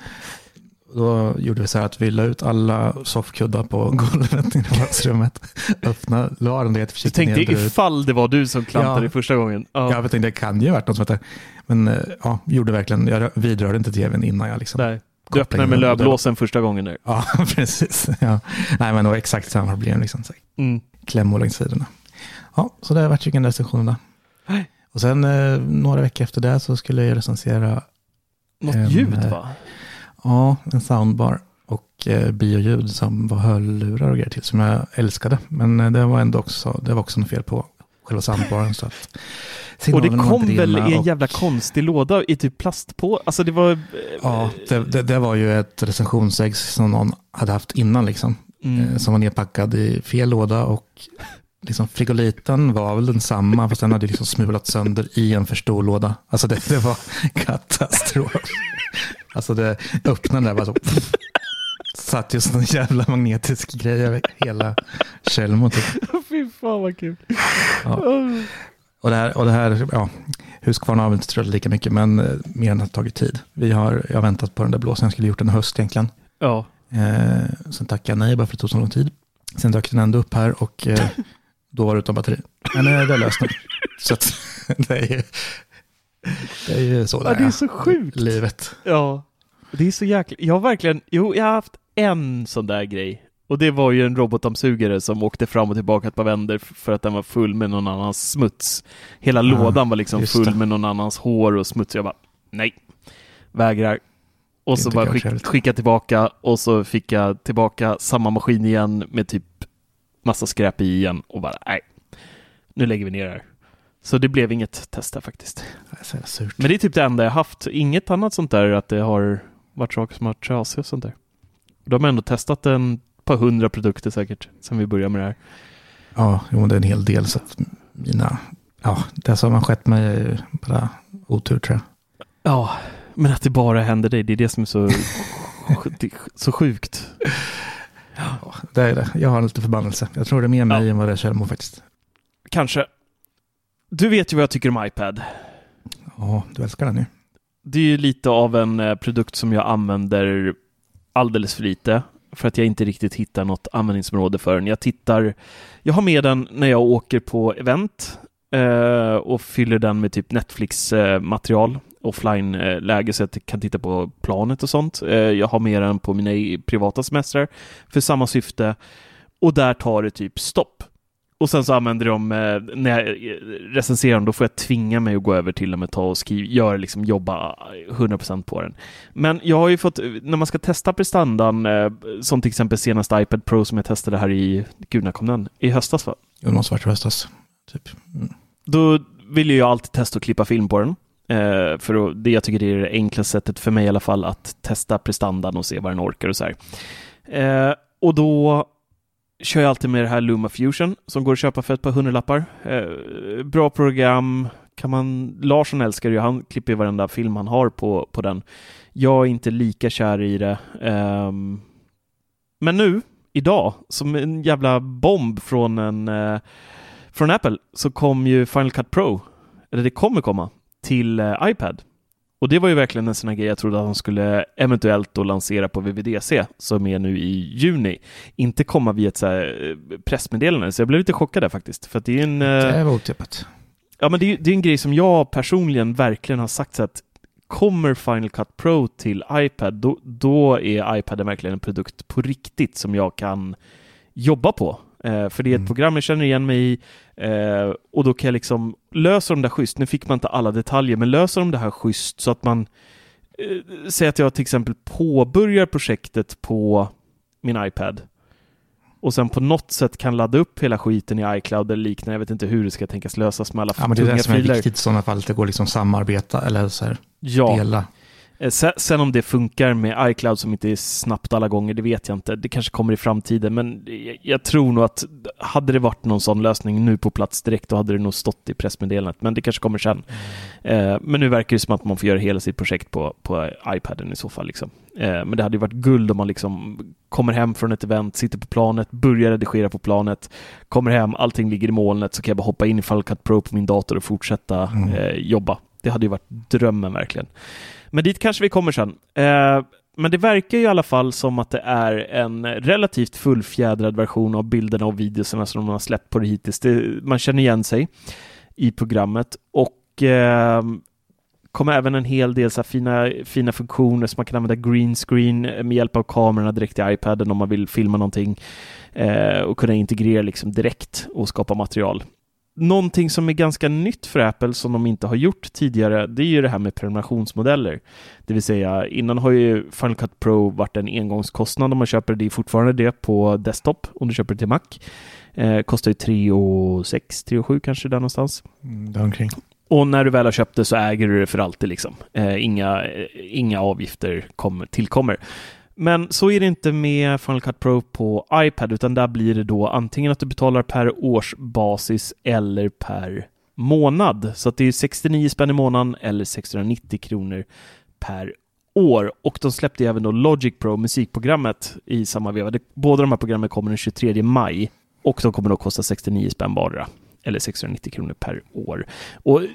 då gjorde vi så här att vi la ut alla soffkuddar på golvet i vardagsrummet. Öppna, la den det försiktigt Du tänkte ifall det var du som klantade ja, första gången? Ja, jag tänkte det kan ju ha varit något som heter. Men eh, ja, gjorde verkligen, jag vidrörde inte tvn innan jag liksom. Nej. Du öppnade med lövblåsen första gången där. Ja, precis. Ja. Nej, men det var exakt samma problem. Liksom. Mm. Klämmor längs sidorna. Ja, så det har varit recensionerna. Och sen eh, några veckor efter det så skulle jag recensera något en, ljud eh, va? Ja, en soundbar och eh, bioljud som var hörlurar och grejer till som jag älskade. Men eh, det var ändå också, det var också något fel på själva soundbaren. Så att och det kom väl i en jävla konstig låda i typ plast på? Alltså det var... Eh, ja, det, det, det var ju ett recensionsägg som någon hade haft innan liksom. Mm. Eh, som var nedpackad i fel låda och liksom frigoliten var väl densamma, fast den hade liksom smulat sönder i en för stor låda. Alltså det, det var katastrof. Alltså det öppnade där bara så. Satt just en jävla magnetisk grej över hela Tjällmo. Typ. Fy fan vad kul. Ja. Och det här, och det här ja, Husqvarna har väl inte trullat lika mycket, men eh, mer än har tagit tid. Vi har, jag har väntat på den där blåsen, jag skulle gjort den i höst egentligen. Ja. Eh, sen tackade jag nej bara för att det tog så lång tid. Sen dök den ändå upp här och eh, då var det utan batteri. Men det är löst nu. Så att, det är ju det är ju så ja, det är så sjukt. Livet. Ja, det är så jäkla... Jag har verkligen... Jo, jag har haft en sån där grej. Och det var ju en robotdammsugare som åkte fram och tillbaka ett par vänder för att den var full med någon annans smuts. Hela ah, lådan var liksom full med någon annans hår och smuts. Jag bara, nej, vägrar. Och så bara skick, skicka tillbaka och så fick jag tillbaka samma maskin igen med typ massa skräp i igen och bara, nej, nu lägger vi ner det här. Så det blev inget test där faktiskt. Det Men det är typ det enda jag haft. Inget annat sånt där att det har varit saker som har varit trasiga och sånt där. De har ändå testat en par hundra produkter säkert sen vi började med det här. Ja, jo, det är en hel del. Så att mina, ja, det som har skett mig är bara otur tror jag. Ja, men att det bara händer dig, det är det som är så, så sjukt. Ja, det är det. Jag har lite förbannelse. Jag tror det är mer mig ja. än vad det är Kjellmo faktiskt. Kanske. Du vet ju vad jag tycker om iPad. Ja, du älskar den ju. Det är ju lite av en eh, produkt som jag använder alldeles för lite för att jag inte riktigt hittar något användningsområde för den. Jag tittar, jag har med den när jag åker på event eh, och fyller den med typ Netflix-material, eh, offline-läge så att jag kan titta på planet och sånt. Eh, jag har med den på mina privata semestrar för samma syfte och där tar det typ stopp. Och sen så använder de, eh, när jag eh, recenserar dem, då får jag tvinga mig att gå över till dem ett tag och skriva, göra liksom jobba 100% på den. Men jag har ju fått, när man ska testa prestandan, som till exempel senaste iPad Pro som jag testade här i, gud när kom den? I höstas va? Jo, det måste varit i höstas. Typ. Mm. Då vill jag alltid testa att klippa film på den. Eh, för det, jag tycker det är det enklaste sättet för mig i alla fall att testa prestandan och se vad den orkar och så här. Eh, och då kör jag alltid med det här Luma Fusion som går att köpa för ett par hundralappar. Eh, bra program. Kan man, Larsson älskar ju, han klipper ju varenda film han har på, på den. Jag är inte lika kär i det. Um, men nu, idag, som en jävla bomb från en uh, från Apple, så kom ju Final Cut Pro, eller det kommer komma, till uh, iPad. Och det var ju verkligen en sån här grej jag trodde att de skulle eventuellt då lansera på VVDC som är nu i juni. Inte komma via ett så eh, pressmeddelande, så jag blev lite chockad där faktiskt. För det är en... Det var otippat. Ja, men det är, det är en grej som jag personligen verkligen har sagt så att kommer Final Cut Pro till iPad, då, då är iPaden verkligen en produkt på riktigt som jag kan jobba på. Eh, för det är ett mm. program jag känner igen mig i eh, och då kan jag liksom lösa de där schysst. Nu fick man inte alla detaljer, men löser de det här schysst så att man eh, Säg att jag till exempel påbörjar projektet på min iPad och sen på något sätt kan ladda upp hela skiten i iCloud eller liknande. Jag vet inte hur det ska tänkas lösas med alla ja, men Det är det som är viktigt i sådana fall, att det går liksom samarbeta eller så här, ja. dela. Eh, sen om det funkar med iCloud som inte är snabbt alla gånger, det vet jag inte. Det kanske kommer i framtiden, men jag tror nog att hade det varit någon sån lösning nu på plats direkt, då hade det nog stått i pressmeddelandet, men det kanske kommer sen. Mm. Men nu verkar det som att man får göra hela sitt projekt på, på iPaden i så fall. Liksom. Eh, men det hade ju varit guld om man liksom kommer hem från ett event, sitter på planet, börjar redigera på planet, kommer hem, allting ligger i molnet, så kan jag bara hoppa in i Final Cut Pro på min dator och fortsätta mm. eh, jobba. Det hade ju varit drömmen verkligen. Men dit kanske vi kommer sen. Eh, men det verkar ju i alla fall som att det är en relativt fullfjädrad version av bilderna och videorna som de har släppt på det hittills. Det, man känner igen sig i programmet och eh, kommer även en hel del så fina, fina funktioner som man kan använda green screen med hjälp av kamerorna direkt i iPaden om man vill filma någonting eh, och kunna integrera liksom direkt och skapa material någonting som är ganska nytt för Apple som de inte har gjort tidigare, det är ju det här med prenumerationsmodeller. Det vill säga, innan har ju Final Cut Pro varit en engångskostnad om man köper det, är fortfarande det på desktop om du köper det till Mac. Eh, kostar ju 3 och 6, 3 och 7 kanske där någonstans. Mm, omkring. Och när du väl har köpt det så äger du det för alltid liksom. Eh, inga, eh, inga avgifter kom, tillkommer. Men så är det inte med Final Cut Pro på iPad, utan där blir det då antingen att du betalar per årsbasis eller per månad. Så att det är 69 spänn i månaden eller 690 kronor per år. Och de släppte även då Logic Pro, musikprogrammet, i samma veva. Båda de här programmen kommer den 23 maj och de kommer då kosta 69 spänn vardera eller 690 kronor per år. Och äh,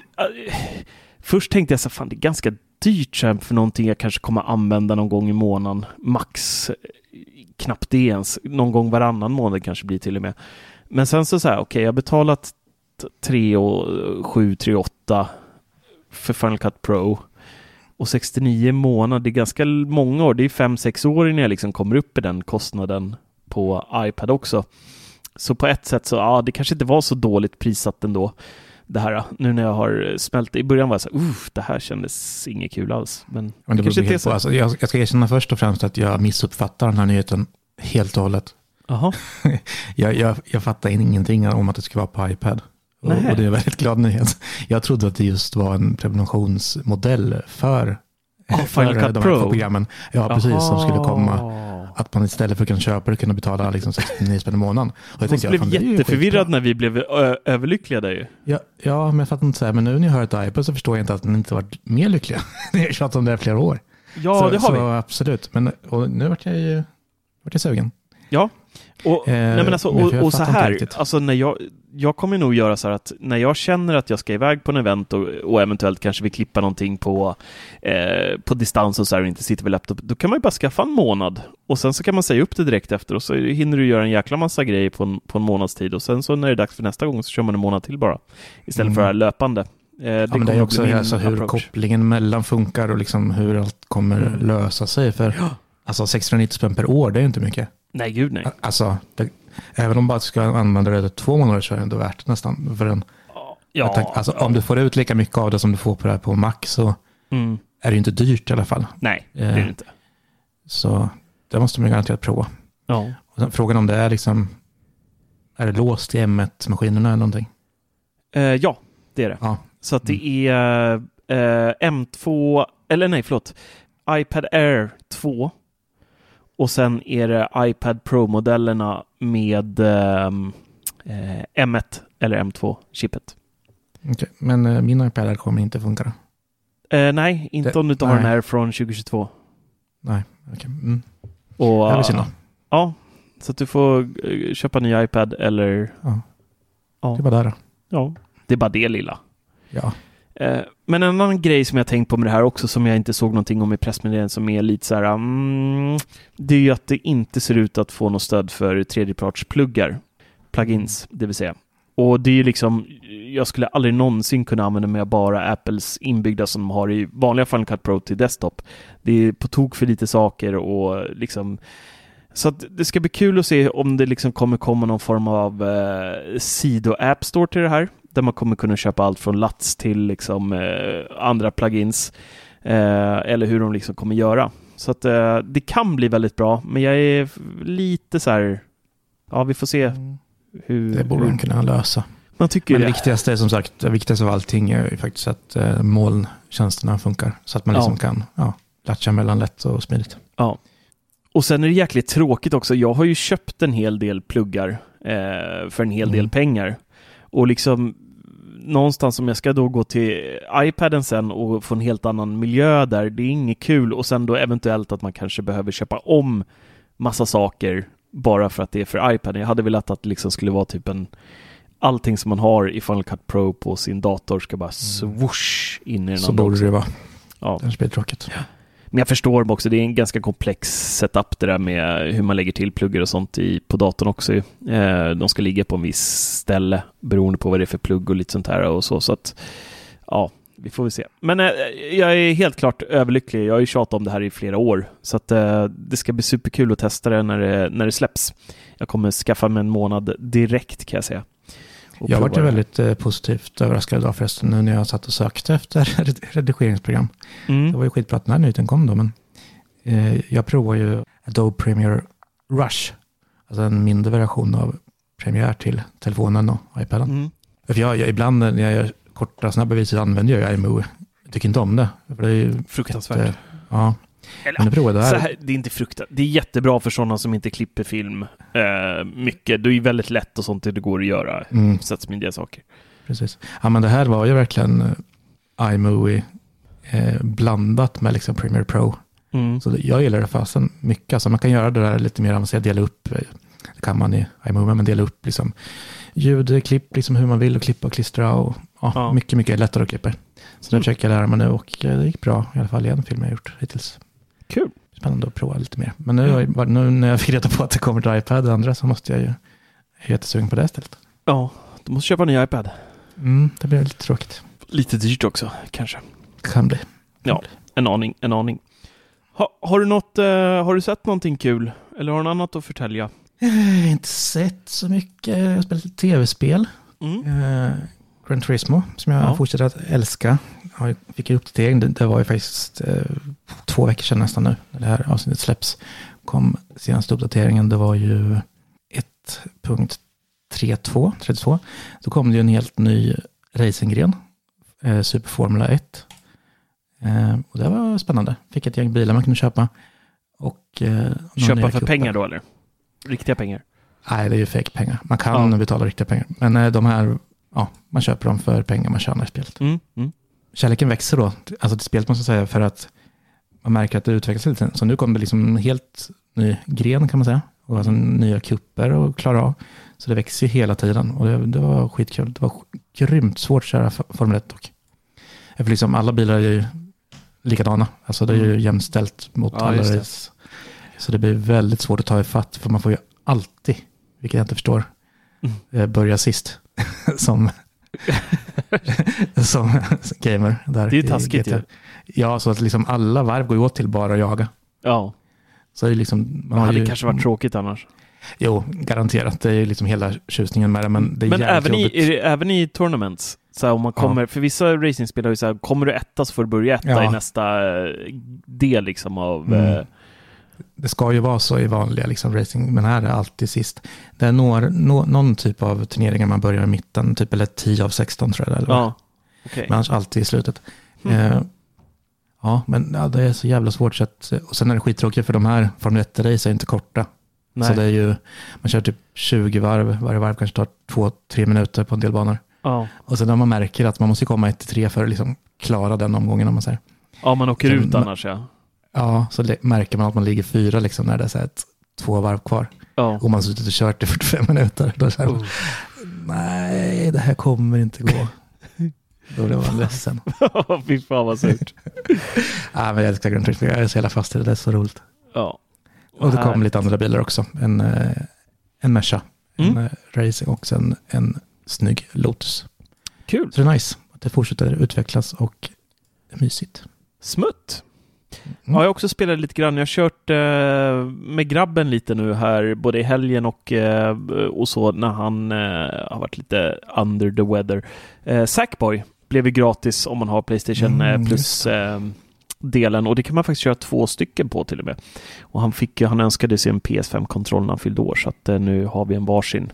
Först tänkte jag så fan det är ganska dyrt för någonting jag kanske kommer använda någon gång i månaden. Max knappt det ens. Någon gång varannan månad kanske blir till och med. Men sen så så här, okej, okay, jag har betalat 3 och 7, 3 8 för Final Cut Pro och 69 månader, det är ganska många år. Det är 5-6 år innan jag liksom kommer upp i den kostnaden på iPad också. Så på ett sätt så, ja, det kanske inte var så dåligt prissatt ändå det här. Nu när jag har smält I början var jag så här, det här kändes inget kul alls. Men, men det kanske inte så. Alltså, jag, jag ska erkänna först och främst att jag missuppfattar den här nyheten helt och hållet. Aha. jag, jag, jag fattar ingenting om att det ska vara på iPad. Och, och, det är en väldigt glad nyhet. Jag trodde att det just var en prenumerationsmodell för, oh, för Cut de här Pro. programmen. Ja, precis, Aha. som skulle komma. Att man istället för att kunna köpa det kunna betala liksom 69 spänn i månaden. Och jag tänkte, blev ja, jätteförvirrad när vi blev överlyckliga där ju. Ja, ja, men jag fattar inte så här, men nu när jag hör ett iPad så förstår jag inte att ni inte varit mer lyckliga. Ni har tjatat om det här flera år. Ja, så, det har så, vi. Absolut, men nu vart jag ju vart jag sugen. Ja, och, eh, nej men alltså, och, och så här, alltså när jag, jag kommer nog göra så här att när jag känner att jag ska iväg på en event och, och eventuellt kanske vill klippa någonting på, eh, på distans och så här och inte sitter vid laptop, då kan man ju bara skaffa en månad och sen så kan man säga upp det direkt efter och så hinner du göra en jäkla massa grejer på en, på en månads tid och sen så när det är dags för nästa gång så kör man en månad till bara istället mm. för det här löpande. Eh, det, ja, men det är också alltså, hur approach. kopplingen mellan funkar och liksom hur allt kommer mm. lösa sig. För ja. alltså 690 spänn per år, det är inte mycket. Nej, gud nej. Alltså, det, även om man bara ska använda det i två månader så är det ändå värt nästan. För en, ja, tänkte, alltså, ja. Om du får ut lika mycket av det som du får på det här på Mac så mm. är det ju inte dyrt i alla fall. Nej, det är det inte. Så det måste man garanterat prova. Ja. Och frågan om det är liksom, är det låst i M1-maskinerna eller någonting? Eh, ja, det är det. Ja. Så att det mm. är eh, M2, eller nej, förlåt, iPad Air 2 Och sen är det iPad Pro-modellerna med ehm, eh, M1 eller M2-chippet. Okej, Men eh, min iPad kommer inte funka då? Eh, nej, inte Det- om du inte har den här från 2022. Nej, okej. Mm. Och, Det var synd då. Ja, så att du får eh, köpa en ny iPad eller... Ja. Ja, Det var där då. ja. det är bara det lilla. Ja. Eh, men en annan grej som jag tänkt på med det här också som jag inte såg någonting om i pressmeddelandet som är lite så här, mm, det är ju att det inte ser ut att få något stöd för tredjepartspluggar, plugins, det vill säga. Och det är ju liksom, jag skulle aldrig någonsin kunna använda mig av bara Apples inbyggda som de har i vanliga Final Cut Pro till desktop. Det är på tok för lite saker och liksom så att det ska bli kul att se om det liksom kommer komma någon form av eh, sido-app store till det här. Där man kommer kunna köpa allt från LATS till liksom, eh, andra plugins. Eh, eller hur de liksom kommer göra. Så att eh, det kan bli väldigt bra. Men jag är lite så här... Ja, vi får se hur... Det borde hur de kunna lösa. man tycker Men det det. viktigaste är som sagt, det viktigaste av allting är ju faktiskt att eh, molntjänsterna funkar. Så att man liksom Ja. kan ja, latcha mellan lätt och smidigt. Ja. Och sen är det jäkligt tråkigt också. Jag har ju köpt en hel del pluggar eh, för en hel del Mm. pengar. Och liksom någonstans om jag ska då gå till iPaden sen och få en helt annan miljö där, det är inget kul. Och sen då eventuellt att man kanske behöver köpa om massa saker bara för att det är för iPaden. Jag hade velat att det liksom skulle vara typ en allting som man har i Final Cut Pro på sin dator ska bara swoosh in i den Så andra borde också. det vara. Ja. Annars blir det tråkigt. Men jag förstår också, det är en ganska komplex setup det där med hur man lägger till pluggar och sånt i, på datorn också. Eh, de ska ligga på en viss ställe beroende på vad det är för plugg och lite sånt här och så. Så att, ja, vi får väl se. Men eh, jag är helt klart överlycklig. Jag har ju tjatat om det här i flera år. Så att eh, det ska bli superkul att testa det när det, när det släpps. Jag kommer skaffa mig en månad direkt kan jag säga. Jag varit det. väldigt eh, positivt överraskad idag förresten nu när jag satt och sökte efter red- redigeringsprogram. Det Mm. var ju skitbra att den här nyheten kom då, men eh, jag provar ju Adobe Premiere Rush. Alltså en mindre version av Premiere till telefonen och iPaden. Mm. För jag, jag, ibland när jag gör korta snabba videos använder jag iMovie. Jag tycker inte om det. Det är ju Fruktansvärt. ett, eh, ja, Eller, men nu jag det här. här, det är inte fruktat. Det är jättebra för sådana som inte klipper film eh, mycket. Det är ju väldigt lätt och sånt det går att göra. Mm, Sättsmidiga saker. precis. Ja, men det här var ju verkligen eh, iMovie eh, blandat med liksom Premiere Pro. Mm. Så jag gillar det fasen mycket. Alltså man kan göra det där lite mer avancerat, dela upp, eh, det kan man i iMovie, men dela upp liksom ljud, klipp, liksom hur man vill och klippa och klistra och ja, Ja. mycket, mycket lättare att klippa. Så det Mm. försöker jag lära mig nu och eh, det gick bra i alla fall i en film jag gjort hittills. Kul. Spännande att prova lite mer. Men nu, jag- nu när jag fick reda på att det kommer till iPad och andra så måste jag ju, jag är jättesugen på det istället. Ja, du måste köpa en ny iPad. Mm, det blir lite tråkigt. Lite dyrt också, kanske. Kan bli. Ja, en aning, en aning. Ha, har, du något, eh, har du sett någonting kul? Eller har du något annat att förtälja? Jag har inte sett så mycket. Jag har spelat tv-spel. Mm. Eh, Gran Turismo, som jag Ja. fortsätter att älska. Jag fick ju uppdatering, det, det var ju faktiskt eh, två veckor sedan nästan nu, när det här avsnittet släpps. Kom senaste uppdateringen, det var ju 1.32, 32. Då kom det ju en helt ny racinggren, eh, Super Formula 1. Eh, och det var spännande. Fick ett gäng bilar man kunde köpa. Och, eh, Köpa för pengar då eller? Riktiga pengar? Nej, det är ju fake pengar. Man kan Ja. betala riktiga pengar. Men eh, de här, ja, man köper dem för pengar man tjänar i spelet. Mm. Mm. Kärleken växer då, alltså till spelet måste jag säga, för att man märker att det utvecklas lite. Så nu kom det liksom en helt ny gren kan man säga. Och alltså nya kupper att klara av. Så det växer ju hela tiden och det, det var skitkul. Det var grymt svårt att köra Formel 1 dock. För liksom alla bilar är ju likadana. Alltså det är ju jämställt mot Ja, alla race. Så det blir väldigt svårt att ta ifatt för man får ju alltid, vilket jag inte förstår, Mm. eh, börja sist som, som gamer. Där Det är ju taskigt ju. Ja, så att liksom alla varv går ju åt till bara att jaga. Ja, Så det liksom, man hade ju, kanske varit tråkigt annars. Jo, garanterat. Det är ju liksom hela tjusningen med det. Men det är Men även i, är även i tournaments, så här, om man Ja. kommer, för vissa racingspel har ju så här, kommer du etta så får du börja etta Ja. i nästa eh, del liksom av... Mm. Det ska ju vara så i vanliga liksom, racing, men här är det alltid sist. Det är några, nå, någon typ av turneringar man börjar i mitten, typ eller 10 av 16 tror jag eller ja, okej. Men annars alltid i slutet. Mm. Eh, Ja, men ja, det är så jävla svårt. Så att, och sen är det skittråkigt för de här Formel 1-race är inte korta. Nej. Så det är ju, man kör typ 20 varv, varje varv kanske tar 2-3 minuter på en del banor. Ja. Och sen när man märker att man måste komma 1-3 för att liksom klara den omgången om man säger. ja, man åker Sen- ut annars ja. Ja, så märker man att man ligger fyra liksom när det är så ett, två varv kvar. Ja. Och man har suttit och kört i 45 minuter. Då känner man, Oh. nej, det här kommer inte gå. Då blir man ledsen. Fy fan vad surt. Ja, men jag älskar Grand Turismo, jag är så jävla fast i det, det är så roligt. Ja. Och det kom lite andra bilar också. En, eh, en Merca, Mm. en eh, Racing och sen en snygg Lotus. Kul. Så det är nice att det fortsätter utvecklas och det är mysigt. Smutt. Mm. Ja, jag har också spelat lite grann. Jag har kört eh, med grabben lite nu här, både i helgen och, eh, och så när han eh, har varit lite under the weather. Eh, Sackboy blev ju gratis om man har Playstation Mm, eh, just Plus eh, delen och det kan man faktiskt köra två stycken på till och med. Och han, fick, han önskade sig en PS5-kontroll när han fyllde år så att eh, nu har vi en varsin.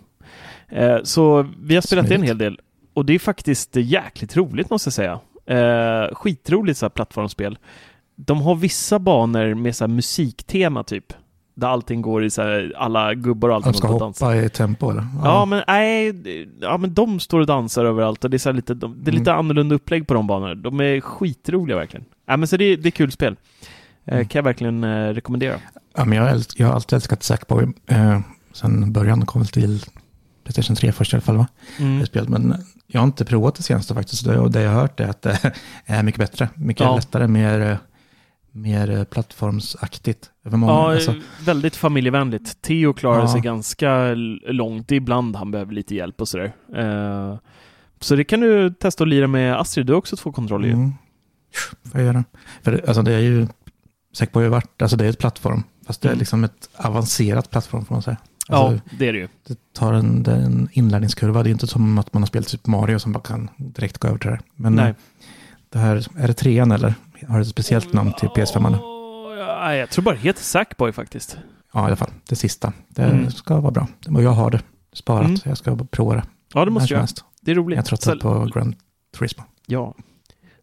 Så vi har spelat det en Smidigt. hel del och det är faktiskt jäkligt roligt måste jag säga. Eh, skitroligt så här plattformsspel. De har vissa banor med så musiktema typ. Där allting går i så här, alla gubbar och allt De ska att dansa. hoppa i tempo eller? Ja, men nej, ja, men de står och dansar överallt och det är, så lite, de, det är lite Mm. annorlunda upplägg på de banorna. De är skitroliga verkligen. Ja, men så det, det är kul spel. Eh, Mm. kan jag verkligen eh, rekommendera. Ja, men jag, älsk, jag har alltid älskat Sackboy. Eh, sen början kom väl till Playstation 3 först i alla fall va? Mm. Spelet. Men jag har inte provat det senaste faktiskt. Och det jag har hört är att det är mycket bättre. Mycket Ja. lättare, mer, eh, mer eh, plattformsaktigt. Många, Ja, alltså, väldigt familjevänligt. Theo klarar Ja. sig ganska långt. Ibland han behöver lite hjälp och sådär. Eh, så det kan du testa att lira med Astrid. Du har också två kontroller ju. mm, får jag göra. För det- alltså, det är ju, Sackboy har ju varit, alltså det är ett plattform. Fast det är Mm. liksom ett avancerat plattform får man säga. Alltså, Ja, det är det ju. Det tar en, det en inlärningskurva. Det är inte som att man har spelat Super Mario som bara kan direkt gå över till det. Men Nej. eh, det här, är det trean eller? Har det ett speciellt namn till PS5? nu? Åh, ja, jag tror bara det heter Sackboy faktiskt. Ja, i alla fall. Det sista. Det Mm. ska vara bra. Och jag har det sparat. Mm. så Jag ska prova det. Ja, det måste jag. helst. Det är roligt. Jag tröttnar på Grand Turismo. Ja.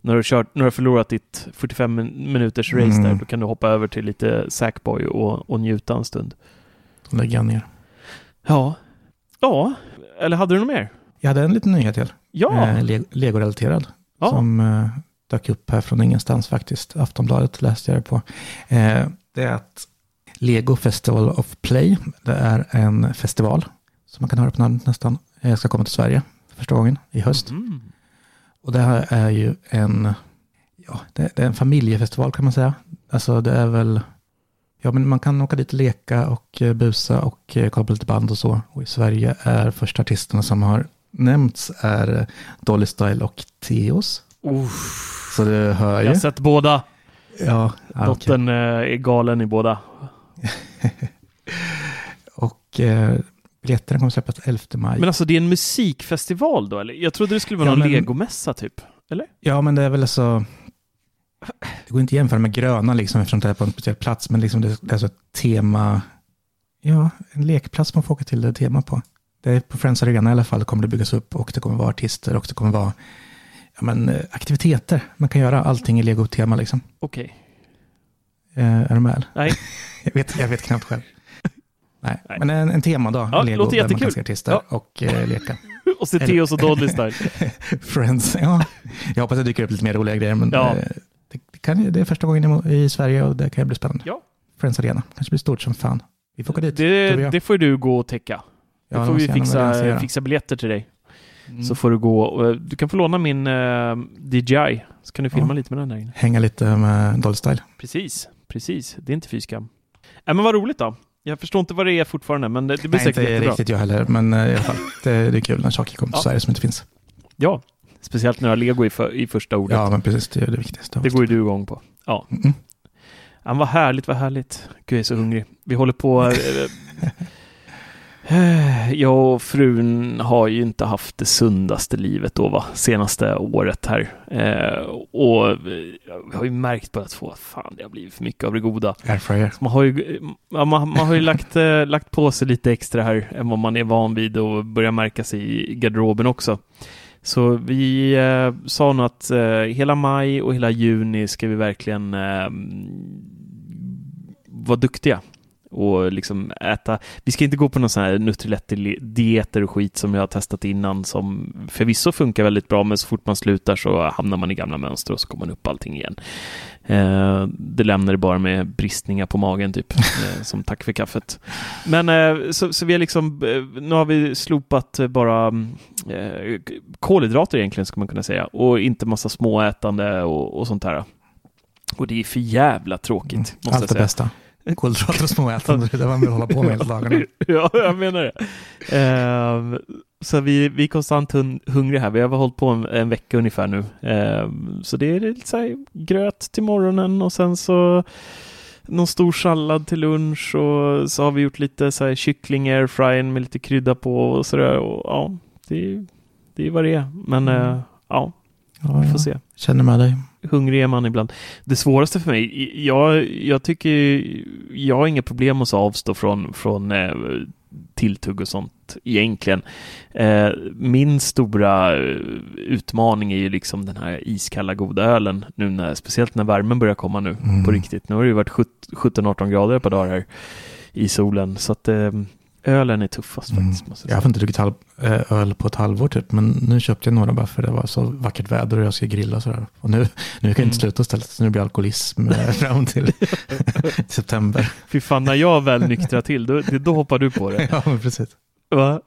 När du, kört, när du har förlorat ditt 45 min- minuters race Mm. där, då kan du hoppa över till lite Sackboy och, och njuta en stund. Då lägger jag ner. Ja. Ja, eller hade du något mer? Jag hade en liten nyhet till. Ja. Eh, Le- Lego-relaterad. Ja. Som eh, dök upp här från ingenstans faktiskt. Aftonbladet läste jag det på. Eh, det är att Lego Festival of Play, det är en festival som man kan höra på namnet nästan, eh, ska komma till Sverige för första gången i höst. Mm. Och det här är ju en, ja, det, det är en familjefestival kan man säga. Alltså det är väl, ja men man kan åka dit och leka och eh, busa och eh, kolla på lite band och så. Och i Sverige är första artisterna som har nämnts är eh, Dolly Style och Theos. Uff. Så det hör Jag ju. har sett båda. Ja, okej. Dottern eh, är galen i båda. Och eh, biljetterna kommer släppas 11 maj. Men alltså det är en musikfestival då eller? Jag trodde det skulle vara Ja, någon men- legomässa typ. Eller? Ja, men det är väl så... Det går inte att jämföra med gröna liksom, eftersom det är på en speciell plats, men liksom det, är så ett tema... Ja, en lekplats man får åka till det tema på. Det är på Friends Arena i alla fall, kommer det byggas upp och det kommer vara artister och det kommer vara ja, men, eh, aktiviteter. Man kan göra allting i Lego-tema liksom. Okej. Eh, är du med? Nej. jag, vet, jag vet knappt själv. Nej, Nej. men en, en temadag Ja, i Lego låter där man kan se artister Ja. och eh, leka. och se Theos och Dolly style. Friends, ja. Jag hoppas det dyker upp lite mer roliga grejer, men Ja. eh, det, det, kan, det är första gången i, i Sverige och det kan bli spännande. Ja. Friends Arena, kanske blir stort som fan. Vi får åka dit. Det, det får du gå och täcka. Ja, Då det får vi fixa, fixa biljetter till dig. Mm. Så får du gå. och, eh, Du kan få låna min eh, DJI. Så kan du filma Ja. lite med den där inne. Hänga lite med Dolly Style. Precis, precis. Det är inte fy skam. Äh, men vad roligt då. Jag förstår inte vad det är fortfarande, men det, det blir Nej, säkert inte jättebra. riktigt jag heller, men eh, i alla fall. Det, det är kul när saker kommer till Ja. Sverige som inte finns. Ja, speciellt när du har lego i, för, i första ordet. Ja, men precis. Det är det viktigaste. Det går ju du igång på. Ja. Mm. ja vad härligt, vad härligt. Gud, jag är så hungrig. Vi håller på... eh, jag och frun har ju inte haft det sundaste livet då, va? Senaste året här. Eh, och eh, vi har ju märkt på att få att fan, det har blivit för mycket av det goda. Airfryer. Man har ju, man, man har ju lagt, eh, lagt på sig lite extra här än vad man är van vid och börjar märka sig i garderoben också. Så vi eh, sa nog att eh, hela maj och hela juni ska vi verkligen eh, vara duktiga och liksom äta. Vi ska inte gå på någon sån här Nutrilett-dieter och skit som jag har testat innan som förvisso funkar väldigt bra, men så fort man slutar så hamnar man i gamla mönster och så kommer man upp allting igen. Eh, det lämnar det bara med bristningar på magen typ, eh, som tack för kaffet. Men eh, så, så, vi har liksom, eh, nu har vi slopat bara eh, kolhydrater egentligen, ska man kunna säga, och inte massa småätande och, och sånt här. Och det är för jävla tråkigt. Mm, måste Allt det bästa. Kolhydrater och småätande, det är det man vill hålla på med hela dagarna. ja, jag menar det. Uh, så vi, vi är konstant hun hungriga här. Vi har hållit på en, en vecka ungefär nu. Uh, så det är lite så här, gröt till morgonen och sen så någon stor sallad till lunch och så har vi gjort lite så här kyckling airfryen med lite krydda på och sådär. Ja, det, det är vad det är. Men uh, ja, ja, vi får se. Känner med dig hungrig är man ibland. Det svåraste för mig, jag, jag tycker, jag har inga problem att avstå från, från eh, tilltugg och sånt egentligen. Eh, min stora eh, utmaning är ju liksom den här iskalla goda ölen, nu när, speciellt när värmen börjar komma nu mm. på riktigt. Nu har det ju varit 17-18 grader par dagar här i solen, så att eh, ölen är tuffast mm. faktiskt. Måste jag, jag har inte druckit halv, eh, öl på ett halvår typ, men nu köpte jag några bara för det var så vackert väder och jag ska grilla sådär. Och nu, nu kan jag inte mm. sluta istället, så nu blir alkoholism eh, fram till september. Fy fan, när jag väl nyktrar till, då, då hoppar du på det. ja, men precis. Va?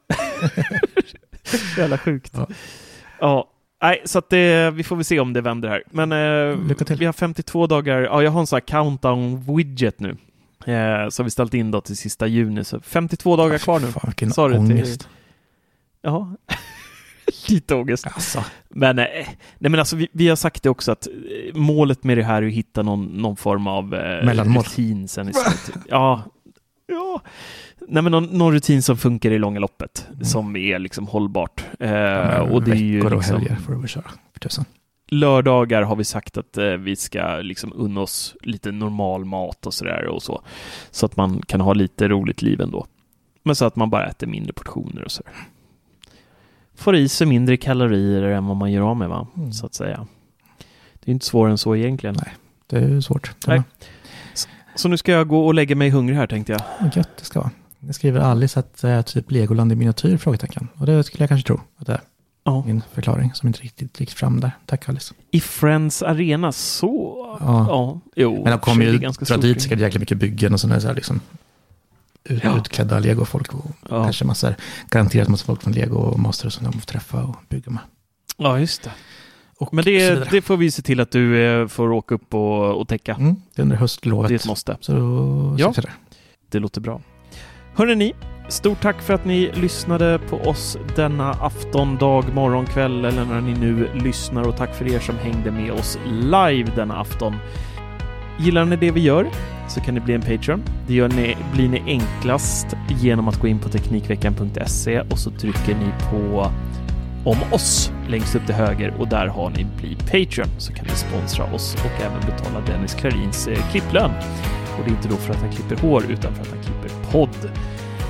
Jävla sjukt. Ja. ja. Nej, så att det, vi får väl se om det vänder här. Men eh, vi har 52 dagar, ja jag har en sån här countdown-widget nu. Eh, så har vi ställt in då till sista juni, så 52 dagar kvar nu. Fan, vilken Sa ångest. Till... Ja, lite ångest. Alltså. Men, eh, nej, men alltså, vi, vi, har sagt det också att eh, målet med det här är att hitta någon, någon form av eh, Mellanmål. rutin sen i slutet. Ja, ja. Nej, men någon, någon, rutin som funkar i långa loppet, mm. som är liksom hållbart. Eh, ja, och det är ju liksom... och helger får du väl köra, för tusan lördagar har vi sagt att eh, vi ska liksom unna oss lite normal mat och sådär och så. Så att man kan ha lite roligt liv ändå. Men så att man bara äter mindre portioner och sådär. Får i sig mindre kalorier än vad man gör av med, va? Mm. så att säga. Det är inte svårare än så egentligen. Nej, det är svårt. Nej. Så nu ska jag gå och lägga mig hungrig här tänkte jag. Gött det ska vara. Det skriver Alice att är typ Legoland i miniatyr? Frågetecken. Och det skulle jag kanske tro att det är ja. min förklaring som inte riktigt gick fram där. Tack Alice. I Friends Arena, så? Ja. ja. Jo, Men de kommer ju dra dit säkert jäkla mycket byggen och sådana här liksom ut, ja. utklädda Lego-folk och ja. kanske massor, garanterat massa folk från Lego och Master som de får träffa och bygga med. Ja, just det. Och Men det, det får vi se till att du eh, får åka upp och, och täcka. Mm, det är under höstlovet. Det är ett måste. Så ja, det. det låter bra. Hörrni ni, Stort tack för att ni lyssnade på oss denna afton, dag, morgon, kväll eller när ni nu lyssnar och tack för er som hängde med oss live denna afton. Gillar ni det vi gör så kan ni bli en Patreon. Det gör ni, blir ni enklast genom att gå in på Teknikveckan.se och så trycker ni på om oss längst upp till höger och där har ni Bli Patreon så kan ni sponsra oss och även betala Dennis Klarins eh, klipplön. Och det är inte då för att han klipper hår utan för att han klipper podd.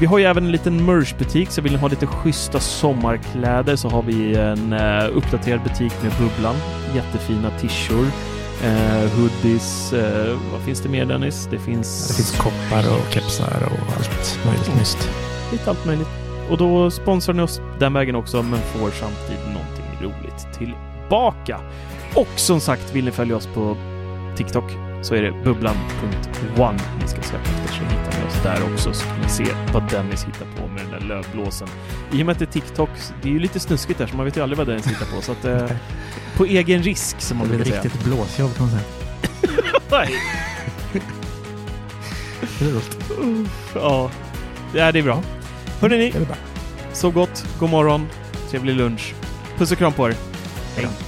Vi har ju även en liten merchbutik, så vill ni ha lite schyssta sommarkläder så har vi en uh, uppdaterad butik med Bubblan. Jättefina tishor, uh, hoodies, uh, vad finns det mer Dennis? Det finns... Det finns koppar och kepsar och allt möjligt nyst. Lite allt möjligt. Och då sponsrar ni oss den vägen också, men får samtidigt någonting roligt tillbaka. Och som sagt, vill ni följa oss på TikTok så är det bubblan.one ni ska söka efter så hittar ni oss där också så kan ni se vad Dennis hittar på med den där lövblåsen. I och med att det är TikTok, det är ju lite snuskigt där så man vet ju aldrig vad Dennis hittar på så att eh, på egen risk som man brukar säga. Det är ett riktigt blåsjobb kan man säga. Nej. det är roligt. Ja, det är bra. Hörrni ni, så gott, god morgon, trevlig lunch. Puss och kram på er. Hej.